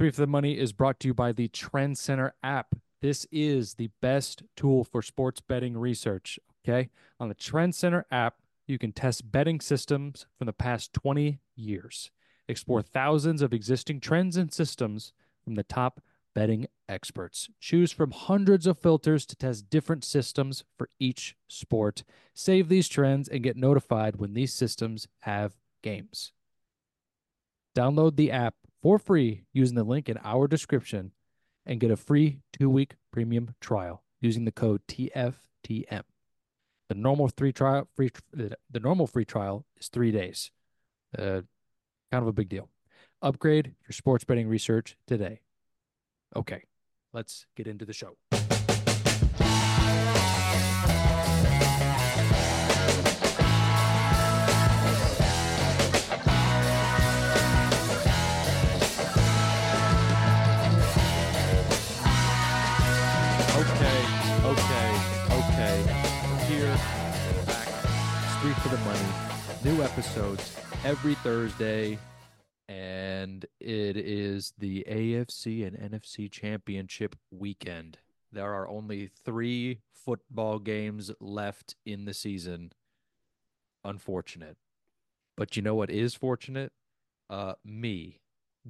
Three for the Money is brought to you by the Trend Center app. This is the best tool for sports betting research. Okay. On the Trend Center app, you can test betting systems from the past 20 years, explore thousands of existing trends and systems from the top betting experts. Choose from hundreds of filters to test different systems for each sport. Save these trends and get notified when these systems have games. Download the app for free using the link in our description and get a free two week premium trial using the code TFTM. The normal three trial free the normal free trial is three days. Uh, kind of a big deal. Upgrade your sports betting research today. Okay, let's get into the show. For the money. New episodes every Thursday, and it is the AFC and NFC Championship weekend. There are only three football games left in the season. Unfortunate. But you know what is fortunate? Uh, me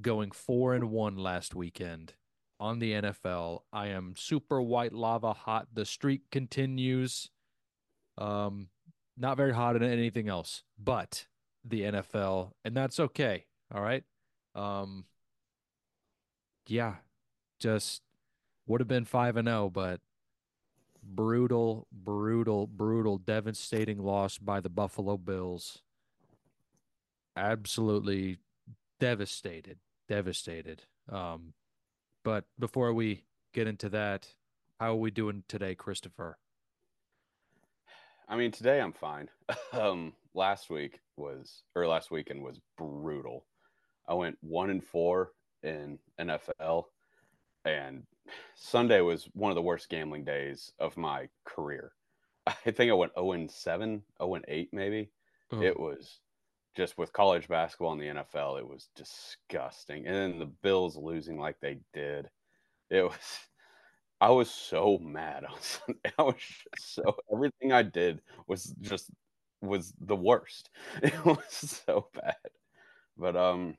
going four and one last weekend on the NFL. I am super white lava hot. The streak continues. Um, not very hot in anything else, but the NFL, and that's okay. All right. Um, yeah, just would have been five and zero, but brutal, brutal, brutal, devastating loss by the Buffalo Bills. Absolutely devastated, devastated. Um, but before we get into that, how are we doing today, Christopher? I mean, today I'm fine. um, last week was, or last weekend was brutal. I went one and four in NFL, and Sunday was one of the worst gambling days of my career. I think I went 0 and 7, 0 and 8, maybe. Oh. It was just with college basketball and the NFL, it was disgusting. And then the Bills losing like they did, it was. I was so mad on Sunday. I was so everything I did was just was the worst. It was so bad. But um,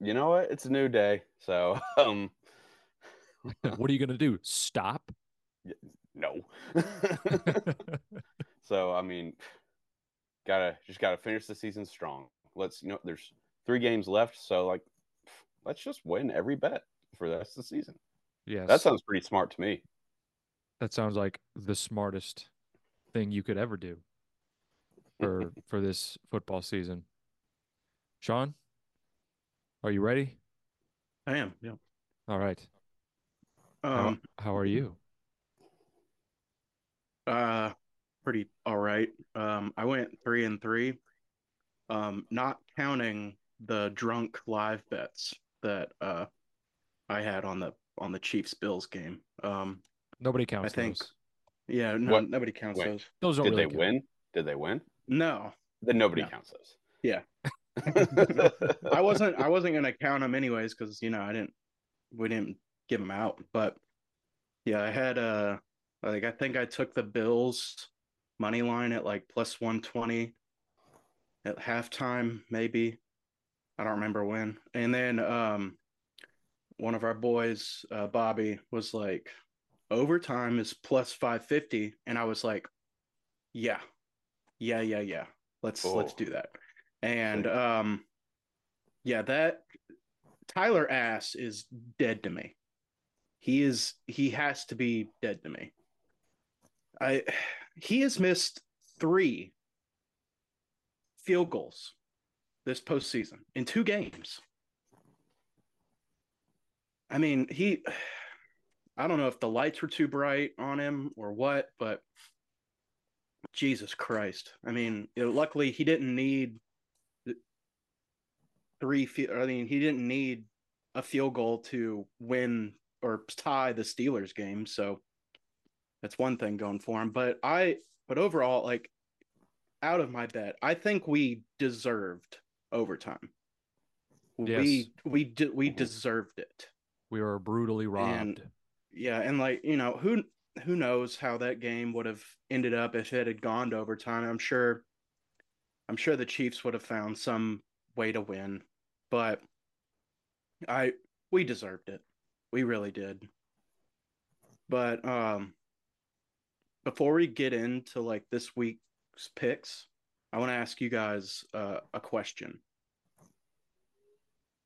you know what? It's a new day, so um, what are you gonna do? Stop? no. so I mean, gotta just gotta finish the season strong. Let's you know, there's three games left, so like, let's just win every bet for the rest of the season. Yes. That sounds pretty smart to me. that sounds like the smartest thing you could ever do for for this football season. Sean, are you ready? I am. Yeah. All right. How, Um. how are you? Uh. Pretty all right. Um. I went three and three. Um. Not counting the drunk live bets that uh I had on the on the Chiefs Bills game. Um. Nobody counts. I think- those. Yeah. No. What- Nobody counts wait. those. Those don't Did really they count. win? Did they win? No. Then nobody No. counts those. Yeah. I wasn't. I wasn't gonna count them anyways because you know I didn't. We didn't give them out. But yeah, I had uh like I think I took the Bills money line at like plus one twenty at halftime, maybe. I don't remember when. And then um one of our boys, uh, Bobby, was like, overtime is plus five fifty, and I was like, yeah, yeah, yeah, yeah. Let's let's Oh. do that. And um, yeah, that Tyler Bass is dead to me. He is he has to be dead to me. I he has missed three field goals this postseason in two games. I mean, he I don't know if the lights were too bright on him or what, but Jesus Christ. I mean, it, luckily he didn't need three field I mean, he didn't need a field goal to win or tie the Steelers game, so that's one thing going for him. But I but overall, like out of my bet, I think we deserved overtime. Yes. We we de- we deserved it. We were brutally robbed. And- Yeah, and like you know who who knows how that game would have ended up if it had gone to overtime. I'm sure, I'm sure the Chiefs would have found some way to win, but I we deserved it. We really did. But um, before we get into like this week's picks, I want to ask you guys uh, a question.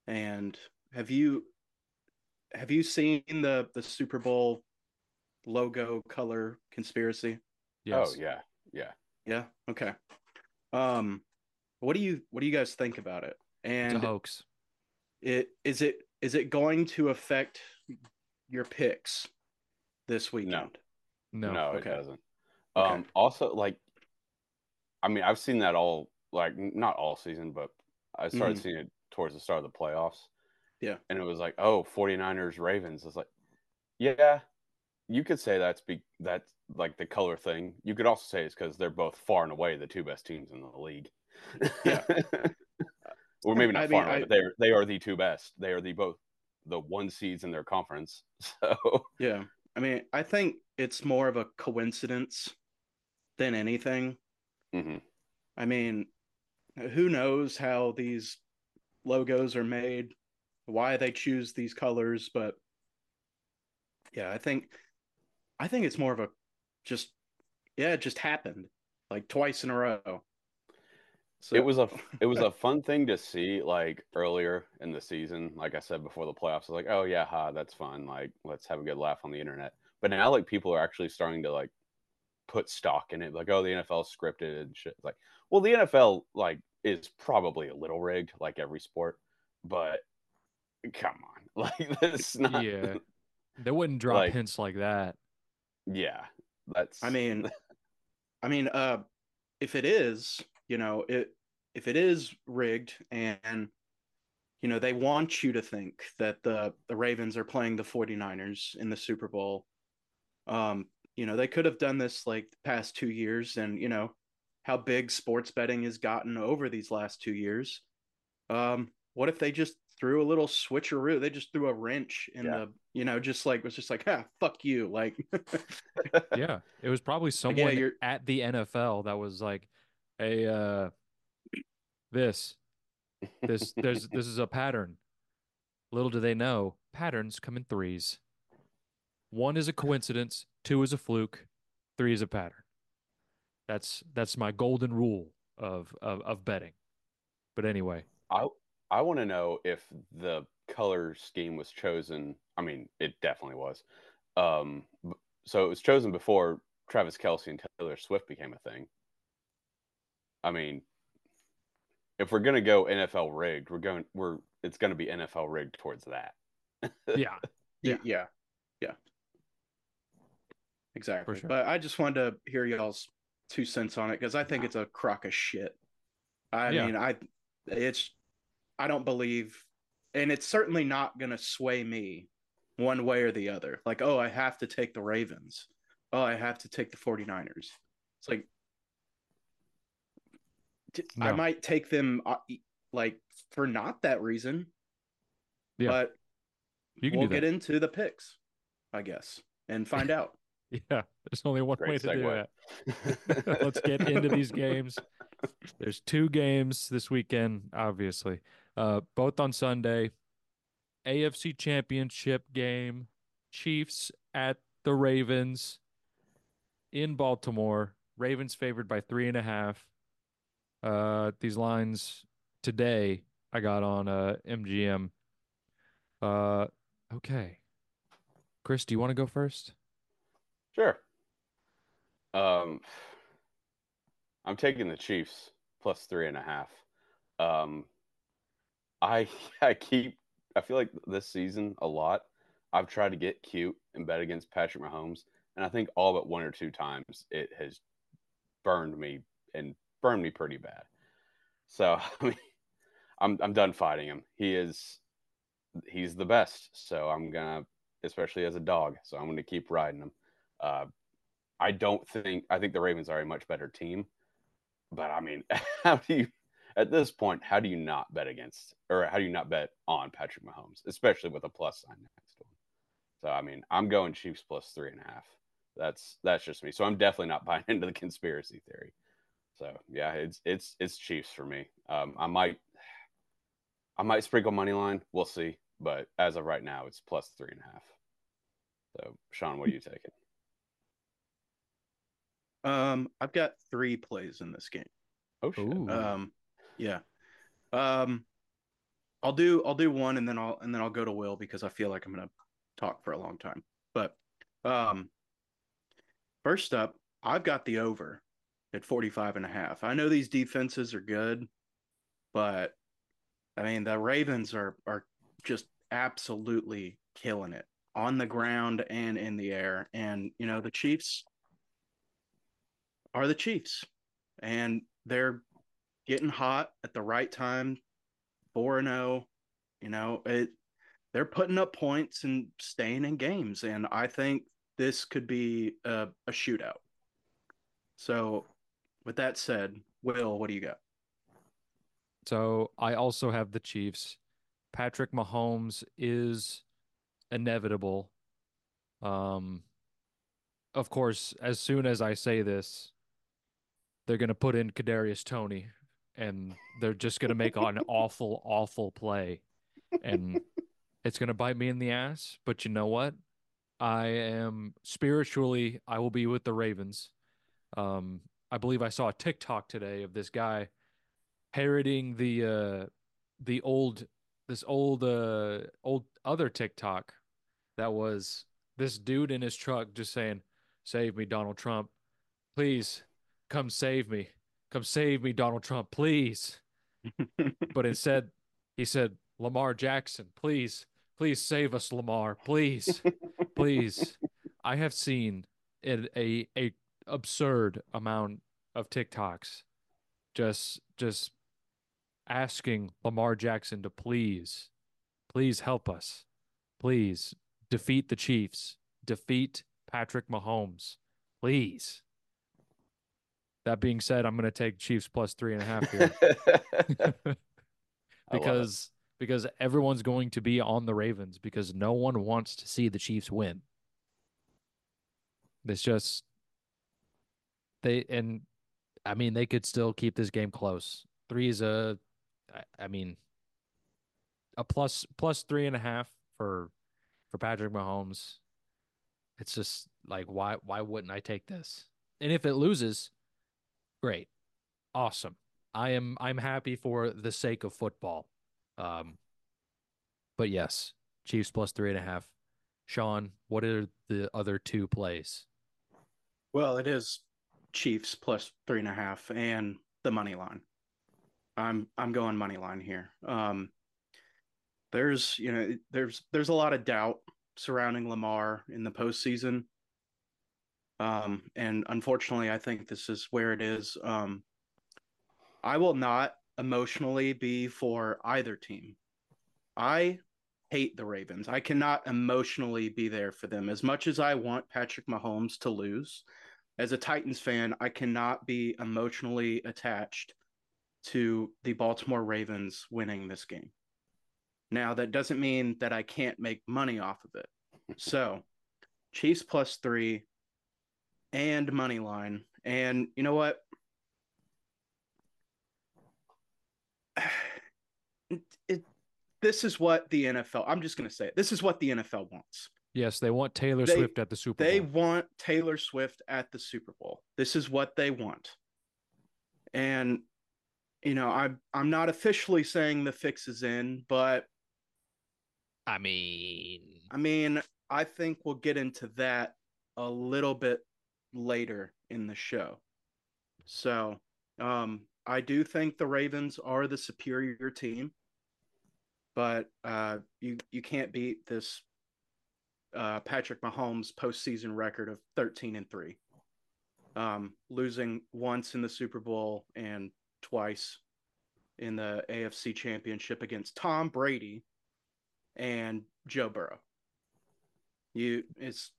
And have you have you seen the the Super Bowl logo color conspiracy? yes. Oh yeah, yeah. Yeah. Okay. Um, what do you what do you guys think about it? It's a And hoax. it is it is it going to affect your picks this weekend? No. No, Okay. it doesn't. Okay. Um, also, like, I mean, I've seen that all, like, not all season, but I started Mhm. seeing it towards the start of the playoffs. Yeah. And it was like, oh, 49ers, Ravens. It's like, yeah, you could say that's be that's like the color thing. You could also say it's because they're both far and away the two best teams in the league. Yeah. or maybe not I far mean, away, I- but they're they are the two best. They are the both the one seeds in their conference. So Yeah. I mean, I think it's more of a coincidence than anything. mhm. I mean, who knows how these logos are made, why they choose these colors, but yeah, I think I think it's more of a just yeah, it just happened like twice in a row. So it was a it was a fun thing to see like earlier in the season like i said before the playoffs I was like oh yeah ha that's fun like let's have a good laugh on the internet but now like people are actually starting to like put stock in it like oh the nfl scripted and shit like well the nfl like is probably a little rigged like every sport but come on like this not yeah. They wouldn't drop Like- hints like that. yeah that's I mean, I mean, uh, if it is, you know, it if it is rigged and you know they want you to think that the the Ravens are playing the 49ers in the Super Bowl, um, you know, they could have done this like the past two years, and you know how big sports betting has gotten over these last two years. Um, what if they just threw a little switcheroo? They just threw a wrench in Yeah. the, you know, just like was just like, ah, fuck you, like. Yeah. It was probably someone you're- at the NFL that was like, hey, uh, this, this, there's, this is a pattern. Little do they know, patterns come in threes. One is a coincidence, two is a fluke, three is a pattern. That's that's my golden rule of of, of betting. But anyway, I I want to know if the color scheme was chosen. I mean, it definitely was. Um, so it was chosen before Travis Kelce and Taylor Swift became a thing. I mean, if we're gonna go NFL rigged, we're going we're it's gonna be NFL rigged towards that. yeah, Yeah. Yeah. Yeah. Yeah. Exactly. sure. But I just wanted to hear y'all's two cents on it because I think it's a crock of shit. I Yeah. mean, I it's I don't believe and it's certainly not gonna sway me one way or the other. Like, oh, I have to take the Ravens. Oh, I have to take the 49ers. It's like t- I No. might take them uh, like for not that reason. Yeah. But you can we'll get into the picks, I guess, and find out. Yeah, there's only one way Great to do segue. that. Let's get into these games. There's two games this weekend, obviously. Uh, both on Sunday. AFC Championship game. Chiefs at the Ravens in Baltimore. Ravens favored by three and a half. Uh, these lines today I got on uh, MGM. Uh, okay. Chris, do you want to go first? Sure. Um, I'm taking the Chiefs plus three and a half. Um, I I keep I feel like this season a lot. I've tried to get cute and bet against Patrick Mahomes, and I think all but one or two times it has burned me and burned me pretty bad. So I mean, I'm I'm done fighting him. He is he's the best. So I'm gonna, especially as a dog. So I'm gonna keep riding him. Uh, I don't think I think the Ravens are a much better team, but I mean, how do you at this point, how do you not bet against or how do you not bet on Patrick Mahomes, especially with a plus sign next to him? So I mean, I'm going Chiefs plus three and a half. That's that's just me. So I'm definitely not buying into the conspiracy theory. So yeah, it's it's it's Chiefs for me. Um, I might I might sprinkle money line. We'll see. But as of right now, it's plus three and a half. So Sean, what are you taking? Um, I've got three plays in this game. Oh shit. Ooh. Um, yeah. Um, I'll do I'll do one and then I'll and then I'll go to Will because I feel like I'm gonna talk for a long time. But um, first up, I've got the over at 45 and a half. I know these defenses are good, but I mean the Ravens are are just absolutely killing it on the ground and in the air. And you know, the Chiefs are the Chiefs. And they're getting hot at the right time. 4 and 0. You know, it they're putting up points and staying in games and I think this could be a, a shootout. So, with that said, Will, what do you got? So I also have the Chiefs. Patrick Mahomes is inevitable. Um, of course, as soon as I say this, they're gonna put in Kadarius Toney, and they're just gonna make an awful, awful play, and it's gonna bite me in the ass. But you know what? I am spiritually, I will be with the Ravens. Um, I believe I saw a TikTok today of this guy parroting the uh the old this old uh old other TikTok that was this dude in his truck just saying, "Save me, Donald Trump. Please come save me. Come save me, Donald Trump, please." But instead, he said, "Lamar Jackson, please, please save us, Lamar. Please. Please." I have seen a a, a absurd amount of TikToks just just asking Lamar Jackson to please, please help us. Please defeat the Chiefs. Defeat Patrick Mahomes. Please. That being said, I'm going to take Chiefs plus three and a half here I love it. because because everyone's going to be on the Ravens because no one wants to see the Chiefs win. It's just they and I mean they could still keep this game close. Three is a I- I mean a plus plus three and a half for for Patrick Mahomes. It's just like why why wouldn't I take this? And if it loses, great. Awesome. I am I'm happy for the sake of football. Um but yes, Chiefs plus three and a half. Sean, what are the other two plays? Well, it is Chiefs plus three and a half and the money line. I'm I'm going money line here. Um, there's you know there's there's a lot of doubt surrounding Lamar in the postseason. Um, and unfortunately, I think this is where it is. Um, I will not emotionally be for either team. I hate the Ravens. I cannot emotionally be there for them as much as I want Patrick Mahomes to lose. As a Titans fan, I cannot be emotionally attached to the Baltimore Ravens winning this game. Now, that doesn't mean that I can't make money off of it. So, Chiefs plus three and money line. And you know what? It, it this is what the NFL. I'm just going to say it. This is what the NFL wants. Yes, they want Taylor They- Swift at the Super They Bowl. They want Taylor Swift at the Super Bowl. This is what they want. And you know, I'm I'm not officially saying the fix is in, but I mean, I mean, I think we'll get into that a little bit later in the show. So, um, I do think the Ravens are the superior team, but uh, you you can't beat this uh, Patrick Mahomes postseason record of thirteen and three, um, losing once in the Super Bowl and twice in the AFC Championship against Tom Brady and Joe Burrow. You it's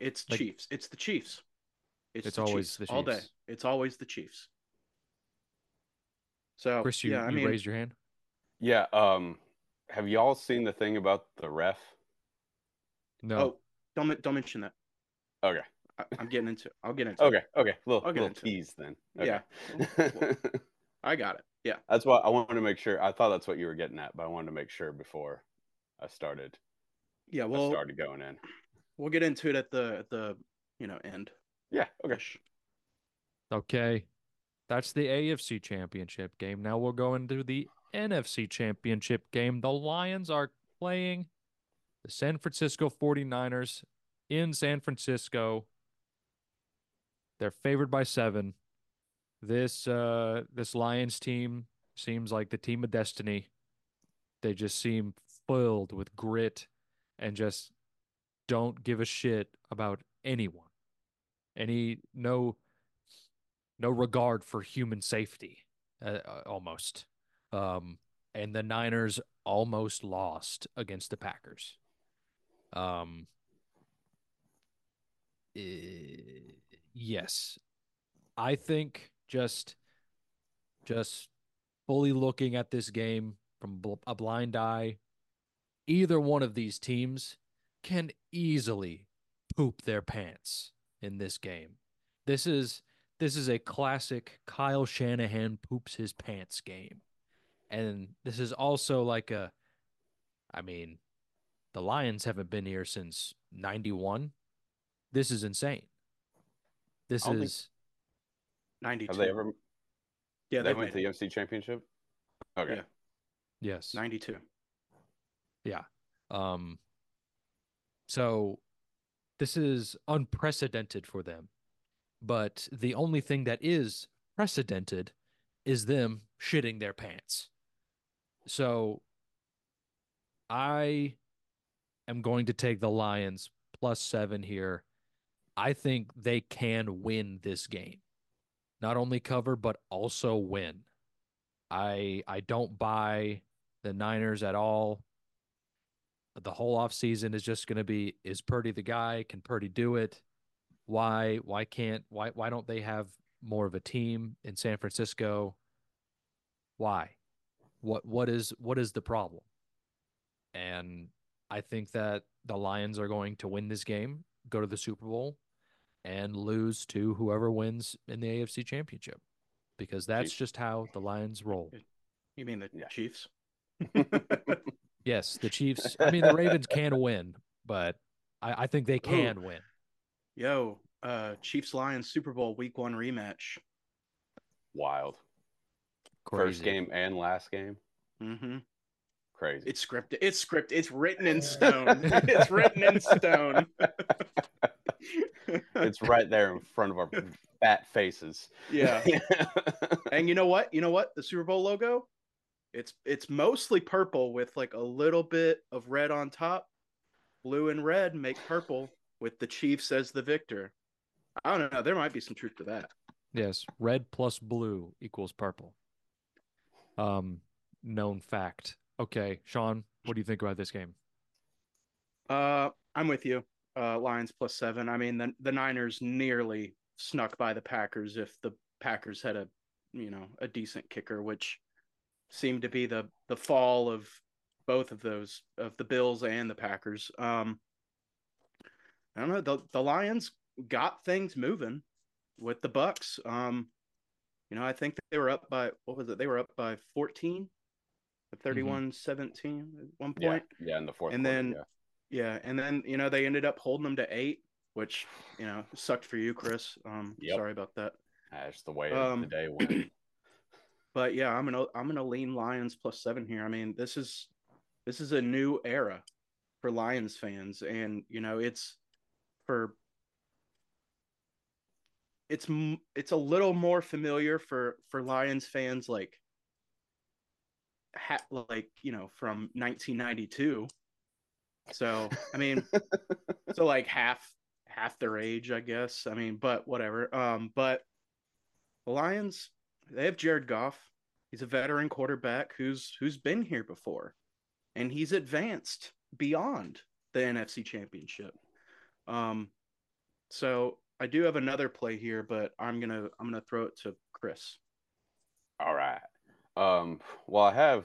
it's Like- Chiefs. It's the Chiefs. It's the always Chiefs the all day. Chiefs. It's always the Chiefs. So Chris, you, yeah, I mean, raised your hand. Yeah. Um, have y'all seen the thing about the ref? No. oh, don't don't mention that. Okay. I, I'm getting into. I'll get into. it. Okay. Okay. Little I'll get little into it. tease then. Yeah. I got it. Yeah. that's what I wanted to make sure. I thought that's what you were getting at, but I wanted to make sure before I started. Yeah. I Well, started going in. we'll get into it at the at the you know end. Yeah. Okay. Okay. That's the AFC championship game. Now we'll go into the NFC championship game. The Lions are playing the San Francisco 49ers in San Francisco. They're favored by 7. This uh this Lions team seems like the team of destiny. They just seem filled with grit and just don't give a shit about anyone. Any no no regard for human safety uh, uh, almost. Um and the niners almost lost against the packers. Um eh, yes. I think just just fully looking at this game from bl- a blind eye either one of these teams can easily poop their pants in this game this is this is a classic Kyle Shanahan poops his pants game. And this is also like a I mean, the Lions haven't been here since 91. This is insane. This I don't is Ninety two. Have they ever? Yeah, they they went to the NFC Championship. Okay. Yeah. yes. ninety two. Yeah. Um so this is unprecedented for them. But the only thing that is precedented is them shitting their pants. So I am going to take the Lions plus 7 here. I think they can win this game. Not only cover but also win. I I don't buy the Niners at all the whole offseason is just going to be is Purdy the guy? Can Purdy do it? Why why can't why why don't they have more of a team in San Francisco? Why? What what is what is the problem? And I think that the Lions are going to win this game, go to the Super Bowl and lose to whoever wins in the AFC Championship because that's Chiefs. just how the Lions roll. You mean the Yeah. Chiefs? Yes, the Chiefs. I mean, the Ravens can win, but I, I think they can win. Yo, uh, Chiefs Lions Super Bowl Week One rematch. Wild. Crazy. First game and last game. Mm-hmm. Crazy. It's scripted. It's scripted. It's written in stone. it's written in stone. it's right there in front of our fat faces. yeah. And you know what? You know what? The Super Bowl logo, it's it's mostly purple with like a little bit of red on top. Blue and red make purple with the Chiefs as the victor. I don't know. There might be some truth to that. Yes, red plus blue equals purple. Um, known fact. Okay, Sean, what do you think about this game? Uh, I'm with you. Uh, Lions plus seven. I mean, the the Niners nearly snuck by the Packers if the Packers had a, you know, a decent kicker, which seemed to be the the fall of both of those of the Bills and the Packers. Um, I don't know. The the Lions got things moving with the Bucks. Um, you know, I think they were up by what was it? They were up by 14, 31-17 at one yeah, point. yeah, in the fourth And quarter, then- yeah. Yeah, and then you know they ended up holding them to eight, which you know sucked for you, Chris. Um, Yep. sorry about that. that's the way Um, the day went. But yeah, I'm gonna I'm gonna lean Lions plus seven here. I mean, this is this is a new era for Lions fans, and you know it's for it's it's a little more familiar for for Lions fans like ha- like you know from 1992. So I mean, so like half half their age, I guess. I mean, but whatever. Um, but the Lions they have Jared Goff. He's a veteran quarterback who's who's been here before, and he's advanced beyond the NFC Championship. Um, so I do have another play here, but I'm gonna I'm gonna throw it to Chris. All right. Um, well, I have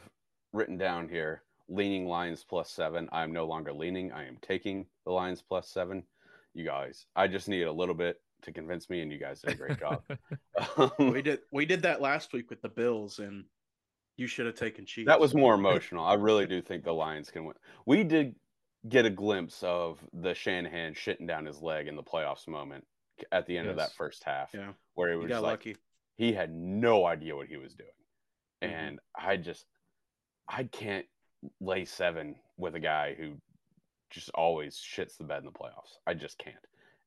written down here leaning Lions plus seven. I'm no longer leaning. I am taking the Lions plus seven. You guys, I just need a little bit to convince me, and you guys did a great job. We did we did that last week with the Bills, and you should have taken Chiefs. that was more emotional. I really do think the Lions can win. We did get a glimpse of the Shanahan shitting down his leg in the playoffs moment at the end of that first half, Yeah, where it you was got like lucky. he had no idea what he was doing. Mhm. And I just I can't lay seven with a guy who just always shits the bed in the playoffs. I just can't.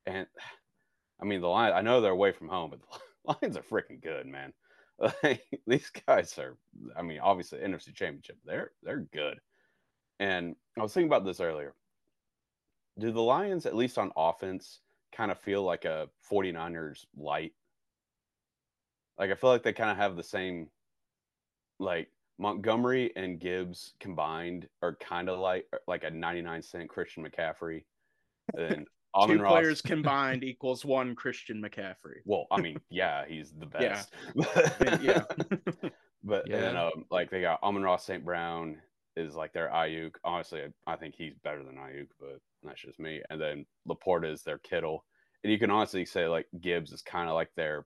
And I mean the Lions I know they're away from home, but the Lions are freaking good, man. Like, these guys are I mean, obviously NFC championship, they're they're good. And I was thinking about this earlier. Do the Lions, at least on offense, kind of feel like a 49ers light? Like I feel like they kind of have the same like Montgomery and Gibbs combined are kind of like like a 99 cent Christian McCaffrey. And Amon Two Ross, players combined equals one Christian McCaffrey. well, I mean, yeah, he's the best. I mean, yeah. But and then um, like they got Amon-Ra St. Brown is like their Aiyuk. Honestly, I, I think he's better than Aiyuk, but that's just me. And then LaPorta is their Kittle. And you can honestly say like Gibbs is kind of like their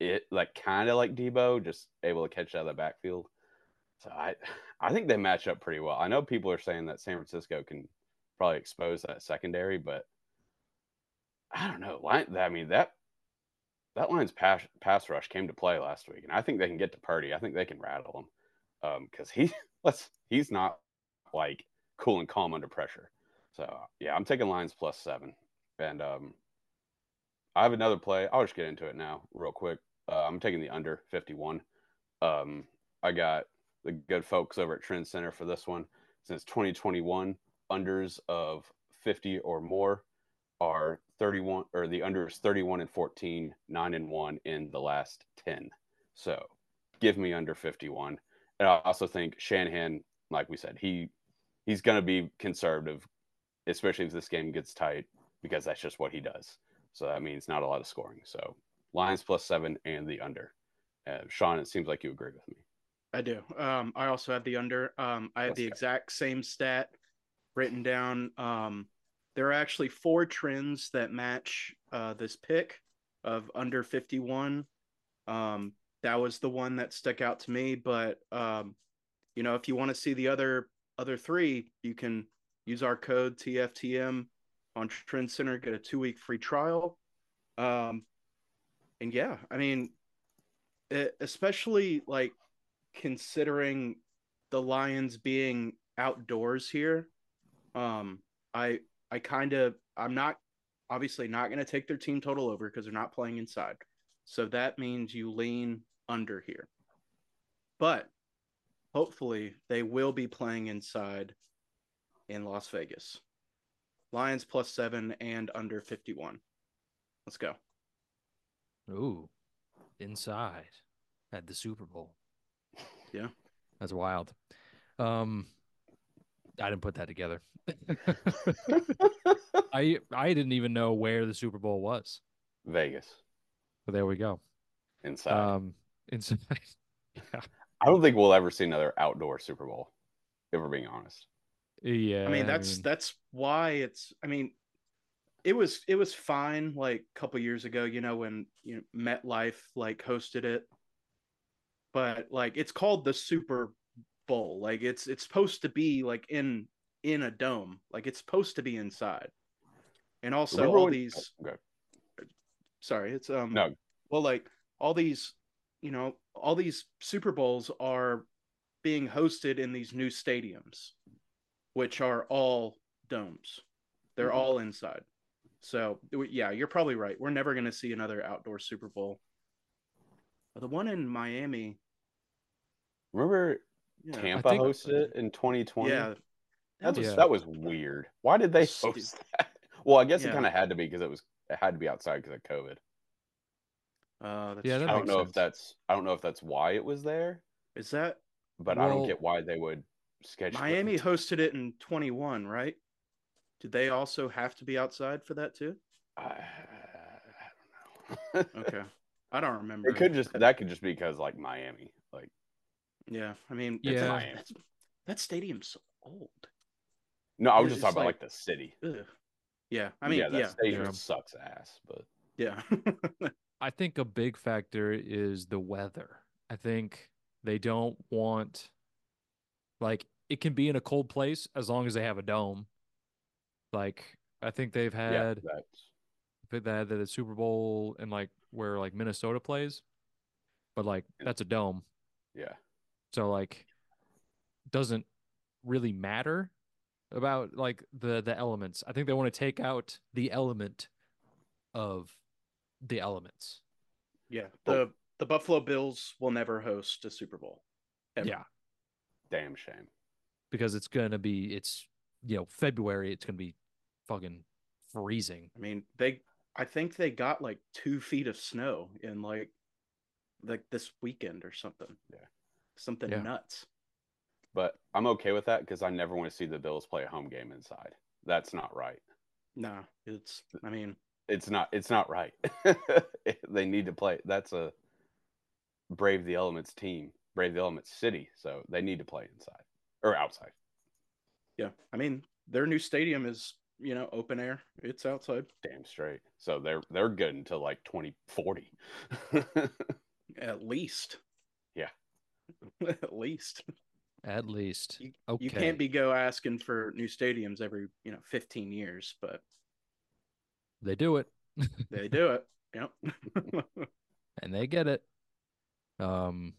it like kind of like Deebo, just able to catch out of the backfield. So I I think they match up pretty well. I know people are saying that San Francisco can probably expose that secondary, but I don't know. Line, I mean that that line's pass pass rush came to play last week, and I think they can get to Purdy. I think they can rattle him because he let's he's not like cool and calm under pressure. So yeah, I'm taking Lions plus seven, and um, I have another play. I'll just get into it now, real quick. Uh, I'm taking the under 51. Um, I got the good folks over at Trend Center for this one. Since 2021, unders of 50 or more are 31 or the under is 31 and 14 9 and 1 in the last 10 so give me under 51 and i also think shanahan like we said he he's going to be conservative especially if this game gets tight because that's just what he does so that means not a lot of scoring so lions plus seven and the under uh, sean it seems like you agree with me I do. Um, I also have the under. Um, I have Let's the go. exact same stat written down. Um, there are actually four trends that match uh, this pick of under 51. Um, that was the one that stuck out to me. But um, you know, if you want to see the other other three, you can use our code TFTM on Trend Center, get a two week free trial. Um, and yeah, I mean, it, especially like considering the Lions being outdoors here, um, I I kind of I'm not obviously not going to take their team total over because they're not playing inside. So that means you lean under here. But hopefully they will be playing inside in Las Vegas. Lions plus 7 and under 51. Let's go. Ooh, inside at the Super Bowl. Yeah. That's wild. Um, I didn't put that together. I I didn't even know where the Super Bowl was. vegas But there we go. inside Um, inside. i don't think we'll ever see another outdoor super bowl if we're being honest yeah. I mean that's mean, that's why it's I mean it was it was fine like a couple years ago, you know, when you know MetLife like hosted it. But like it's called the Super Bowl. Like it's it's supposed to be like in in a dome. Like it's supposed to be inside. And also Remember all when- these oh, okay. sorry, it's um No. well like all these you know, all these Super Bowls are being hosted in these new stadiums, which are all domes. They're Mhm. all inside. So yeah, you're probably right. We're never going to see another outdoor Super Bowl. The one in Miami, remember yeah, Tampa think- hosted it in 2020. yeah, That's Yeah. that was weird. Why did they host that? Well, I guess it kind of had to be because it was it had to be outside because of COVID. uh, that's Yeah, that I don't know sense. if that's I don't know if that's why it was there, is that but I don't get why they would schedule. it. Miami hosted it in 21, right? Did they also have to be outside for that too? I, I don't know. Okay, I don't remember. it could just that could just be because like Miami, like Yeah, I mean, Yeah. that's- Miami. that's- that stadium's so old. No, I was It's just talking about like- like the city. Ugh. Yeah, I mean, yeah, that yeah, stadium Yeah. sucks ass, but yeah. I think a big factor is the weather. I think they don't want like it can be in a cold place as long as they have a dome. Like I think they've had that's they had the Super Bowl and like where like Minnesota plays, but like that's a dome, yeah. So like doesn't really matter about like the the elements. I think they want to take out the element of the elements. yeah, Oh. the the Buffalo Bills will never host a Super Bowl. Ever. Yeah, Damn shame. because it's gonna be it's you know February. It's gonna be fucking freezing. I mean, they. I think they got like two feet of snow in like, like this weekend or something. Yeah. Something Yeah. nuts. But I'm okay with that because I never want to see the Bills play a home game inside. That's not right. No, it's. I mean, It's not. It's not right. they need to play. That's a brave the elements team, brave the elements city. So they need to play inside or outside. yeah. I mean, their new stadium is you know open air. It's outside Damn straight. So they're they're good until like 2040. at least. At least. At least. You, okay. you can't be go asking for new stadiums every you know 15 years, but They do it. they do it. Yep. and they get it. Um.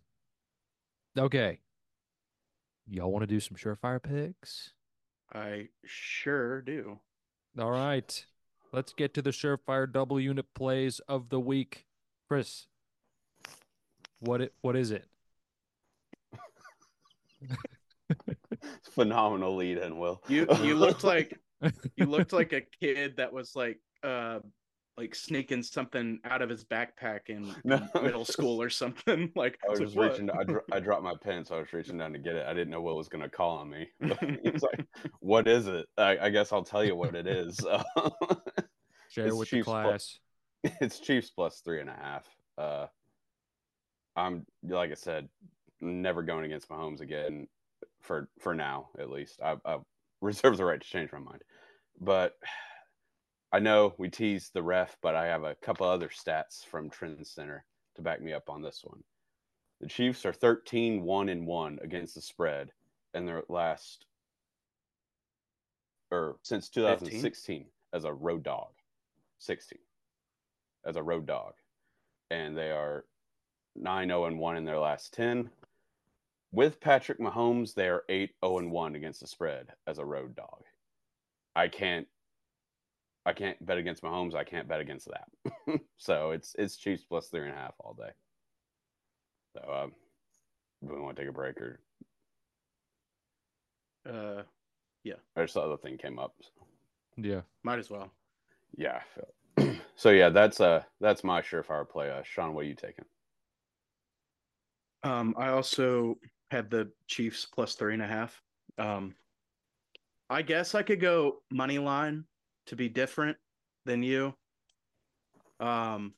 Okay. Y'all want to do some surefire picks? I sure do. All right. Let's get to the surefire double unit plays of the week. Chris, what it what is it? Phenomenal lead in Will. You you looked like you looked like a kid that was like uh like sneaking something out of his backpack in, No, in middle school or something. Like I was like, just "What?" reaching. I, dro- I dropped my pen, so I was reaching down to get it. I didn't know Will was going to call on me. He's like, "What is it?" I, I guess I'll tell you what it is. Share It's with the Chiefs plus- class. it's Chiefs plus three and a half. Uh, I'm like I said, never going against Mahomes again for for now at least. I, I reserve the right to change my mind, but I know we teased the ref, but I have a couple other stats from Trend Center to back me up on this one. The Chiefs are 13 1 and 1 against the spread in their last or since 2016 as a road dog. 16 as a road dog. And they are 9 0 and 1 in their last 10. With Patrick Mahomes, they are 8 0 and 1 against the spread as a road dog. I can't I can't bet against Mahomes. I can't bet against that. so it's it's Chiefs plus three and a half all day. So um, do we want to take a break or uh yeah. or this other thing came up? Yeah. might as well. Yeah. So, so yeah, that's uh that's my surefire play. Uh, Sean, what are you taking? Um, I also had the Chiefs plus three and a half. Um, I guess I could go money line to be different than you. Um,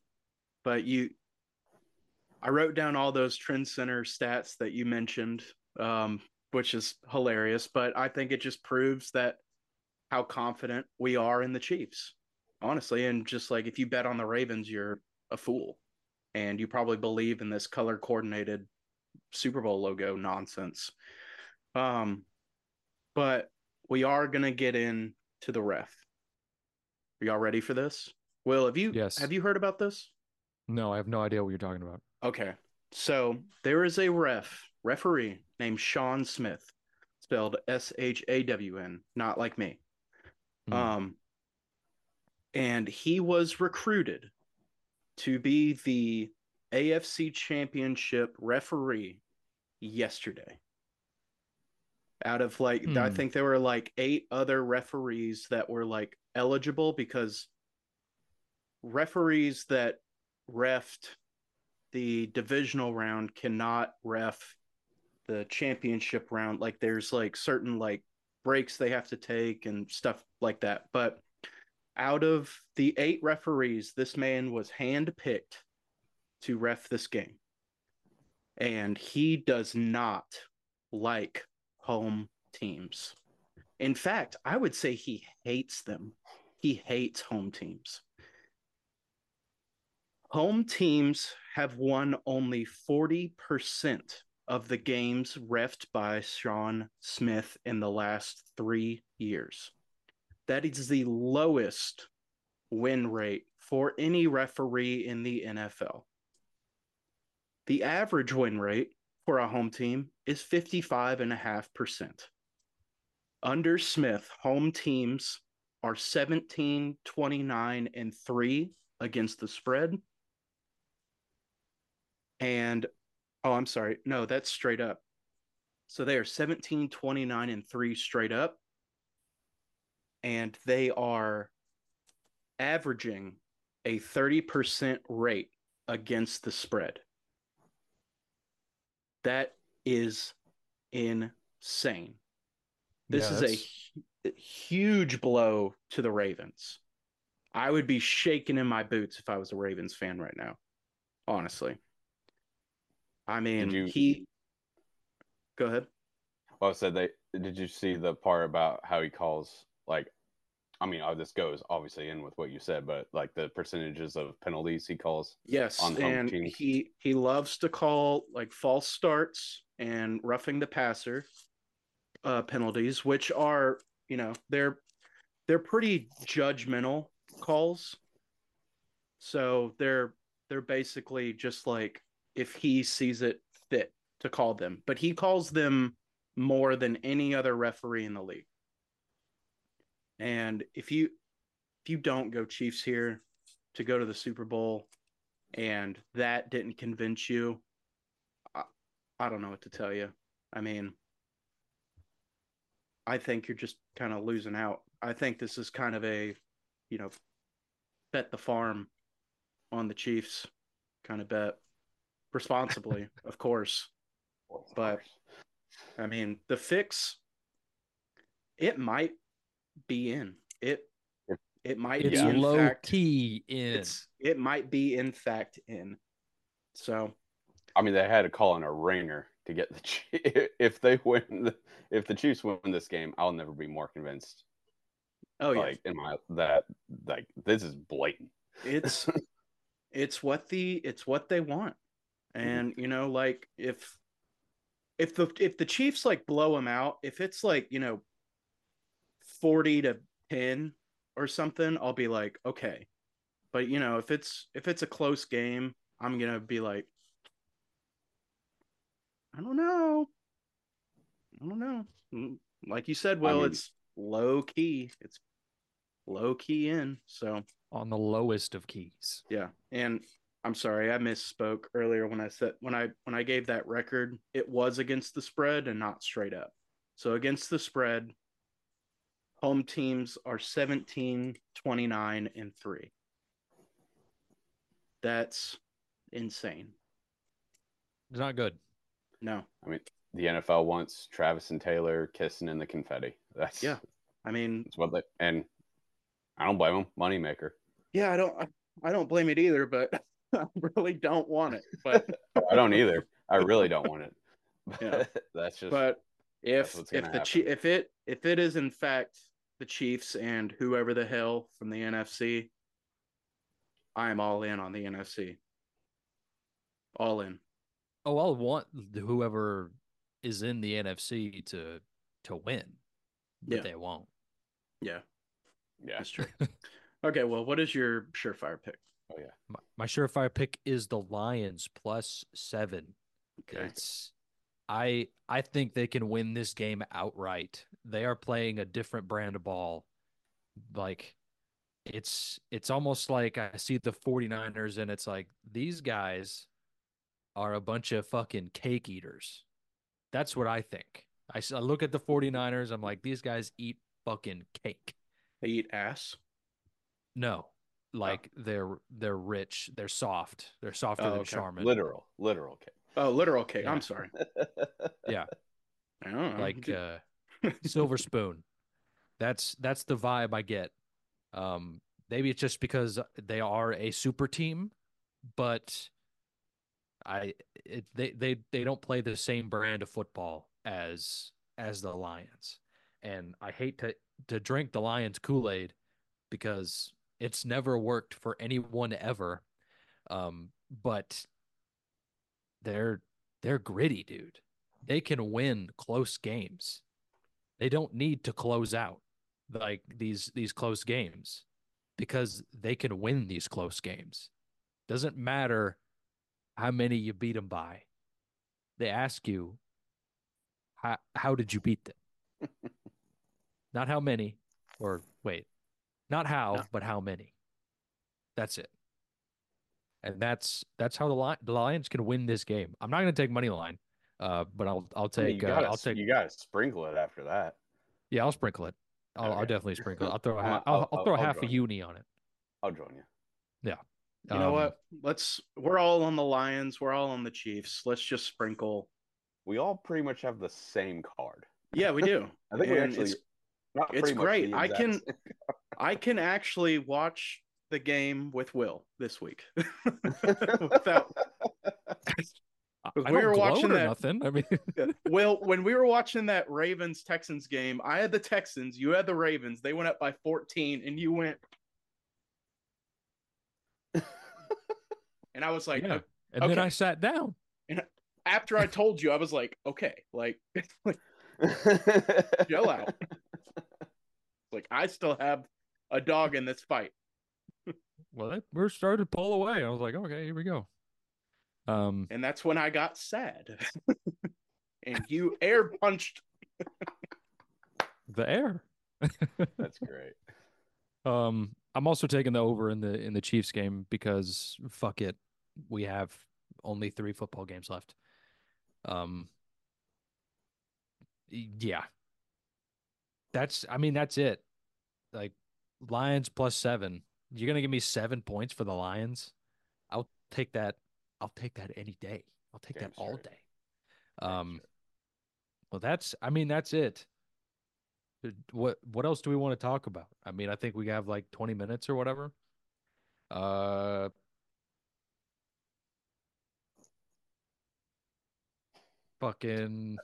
but you, I wrote down all those trend center stats that you mentioned, um, which is hilarious. But I think it just proves that how confident we are in the Chiefs, honestly. And just like if you bet on the Ravens, you're a fool and you probably believe in this color coordinated Super Bowl logo nonsense. Um, but we are gonna get in to the ref. Are y'all ready for this? Will, have you Yes. have you heard about this? No, I have no idea what you're talking about. Okay. So there is a ref, referee named Shawn Smith, spelled S H A W N, not like me. Hmm. Um, and he was recruited to be the AFC Championship referee yesterday. Out of like, I Hmm. think there were like eight other referees that were like eligible because referees that refed the divisional round cannot ref the championship round. Like, there's like certain like breaks they have to take and stuff like that. But out of the eight referees, this man was handpicked to ref this game. and he does not like home teams. In fact, I would say he hates them. He hates home teams. Home teams have won only 40% of the games refed by Shawn Smith in the last three years. That is the lowest win rate for any referee in the NFL. The average win rate for a home team is 55.5%. Under Smith, home teams are 17, 29, and 3 against the spread. And oh, I'm sorry. No, that's straight up. So they are 17, 29, and 3 straight up. And they are averaging a 30% rate against the spread. That is insane. This is a huge blow to the Ravens. I would be shaking in my boots if I was a Ravens fan right now. Honestly. I mean, you- he Go ahead. Well, I said they did you see the part about how he calls like I mean, oh, this goes obviously in with what you said, but like the percentages of penalties he calls. Yes, and teams. he he loves to call like false starts and roughing the passer uh penalties, which are, you know, they're they're pretty judgmental calls. So they're they're basically just like if he sees it fit to call them, but he calls them more than any other referee in the league. And if you if you don't go Chiefs here to go to the Super Bowl and that didn't convince you, I, I don't know what to tell you. I mean, I think you're just kind of losing out. I think this is kind of a, you know, bet the farm on the Chiefs kind of bet responsibly, of course. But- I mean, the fix, it might be in. It it might It's be in low fact, key in. It's it might be in fact in. So I mean, they had to call in a ringer to get the Chiefs. If they win, the, if the Chiefs win this game, I'll never be more convinced. oh yeah, Like in my that like this is blatant. it's it's what the it's what they want and you know like if if the if the chiefs like blow them out if it's like you know 40 to 10 or something i'll be like okay. But you know if it's if it's a close game i'm gonna be like i don't know. I don't know. Mm, like you said well mean- it's low key it's low key in so. On the lowest of keys. yeah, and I'm sorry, I misspoke earlier when I said when I when I gave that record, it was against the spread and not straight up. So against the spread, home teams are 17, 29 and 3. That's insane. It's not good. No. I mean, the NFL wants Travis and Taylor kissing in the confetti. That's Yeah. I mean, That's what they and I don't blame them. Moneymaker. yeah, I don't I, I don't blame it either, but I really don't want it. But I don't either. I really don't want it. Yeah. that's just but if if the Chi- if it if it is in fact the Chiefs and whoever the hell from the NFC, I am all in on the NFC. All in. Oh, I'll want whoever is in the NFC to to win, but Yeah. they won't. Yeah, yeah. that's true. okay, well, what is your surefire pick? Oh yeah, my, my surefire pick is the Lions plus seven. Okay. It's I I think they can win this game outright. They are playing a different brand of ball. Like it's it's almost like I see the 49ers and it's like these guys are a bunch of fucking cake eaters. That's what I think. I look at the 49ers, I'm like these guys eat fucking cake. They eat ass. No. Like they're they're rich, they're soft. They're softer Oh, than okay. Charmin. Literal, literal cake. Oh, literal cake. Yeah. I'm sorry. Yeah. I don't know. like uh silver spoon that's that's the vibe i get um maybe it's just because they are a super team but I it, they they they don't play the same brand of football as as the Lions, and I hate to to drink the Lions Kool Aid because it's never worked for anyone ever. Um, but they're they're gritty, dude. They can win close games. They don't need to close out like these these close games because they can win these close games. Doesn't matter how many you beat them by. They ask you, how, how did you beat them? not how many, or wait, not how, no. but how many. That's it. And that's that's how the, Li- the Lions can win this game. I'm not going to take money line, uh, but I'll I'll take I mean, gotta, uh, I'll take you got to sprinkle it after that. Yeah, I'll sprinkle it. I'll, okay. I'll definitely sprinkle. It. I'll throw a half. I'll, I'll, I'll throw a half a uni on it. I'll join you. Yeah. You um, know what? Let's. We're all on the Lions. We're all on the Chiefs. Let's just sprinkle. We all pretty much have the same card. Yeah, we do. I think and we actually. It's, it's great. I can. I can actually watch the game with Will this week without. We were watching that. Nothing. I mean, well, when we were watching that Ravens Texans game, I had the Texans, you had the Ravens. They went up by 14, and you went And I was like, yeah. and okay. then I sat down. And after I told you, I was like, okay, like, like chill out. like I still have a dog in this fight. well, we started to pull away. I was like, okay, here we go. Um, and that's when I got sad. and you air punched the air. that's great. Um, I'm also taking the over in the in the Chiefs game because fuck it, we have only three football games left. Um, yeah, that's I mean that's it. Like Lions plus seven. You're gonna give me seven points for the Lions. I'll take that. I'll take that any day. I'll take Damn that all day. Um, well, that's I mean that's it. What what else do we want to talk about? I mean, I think we have like 20 minutes or whatever. Uh fucking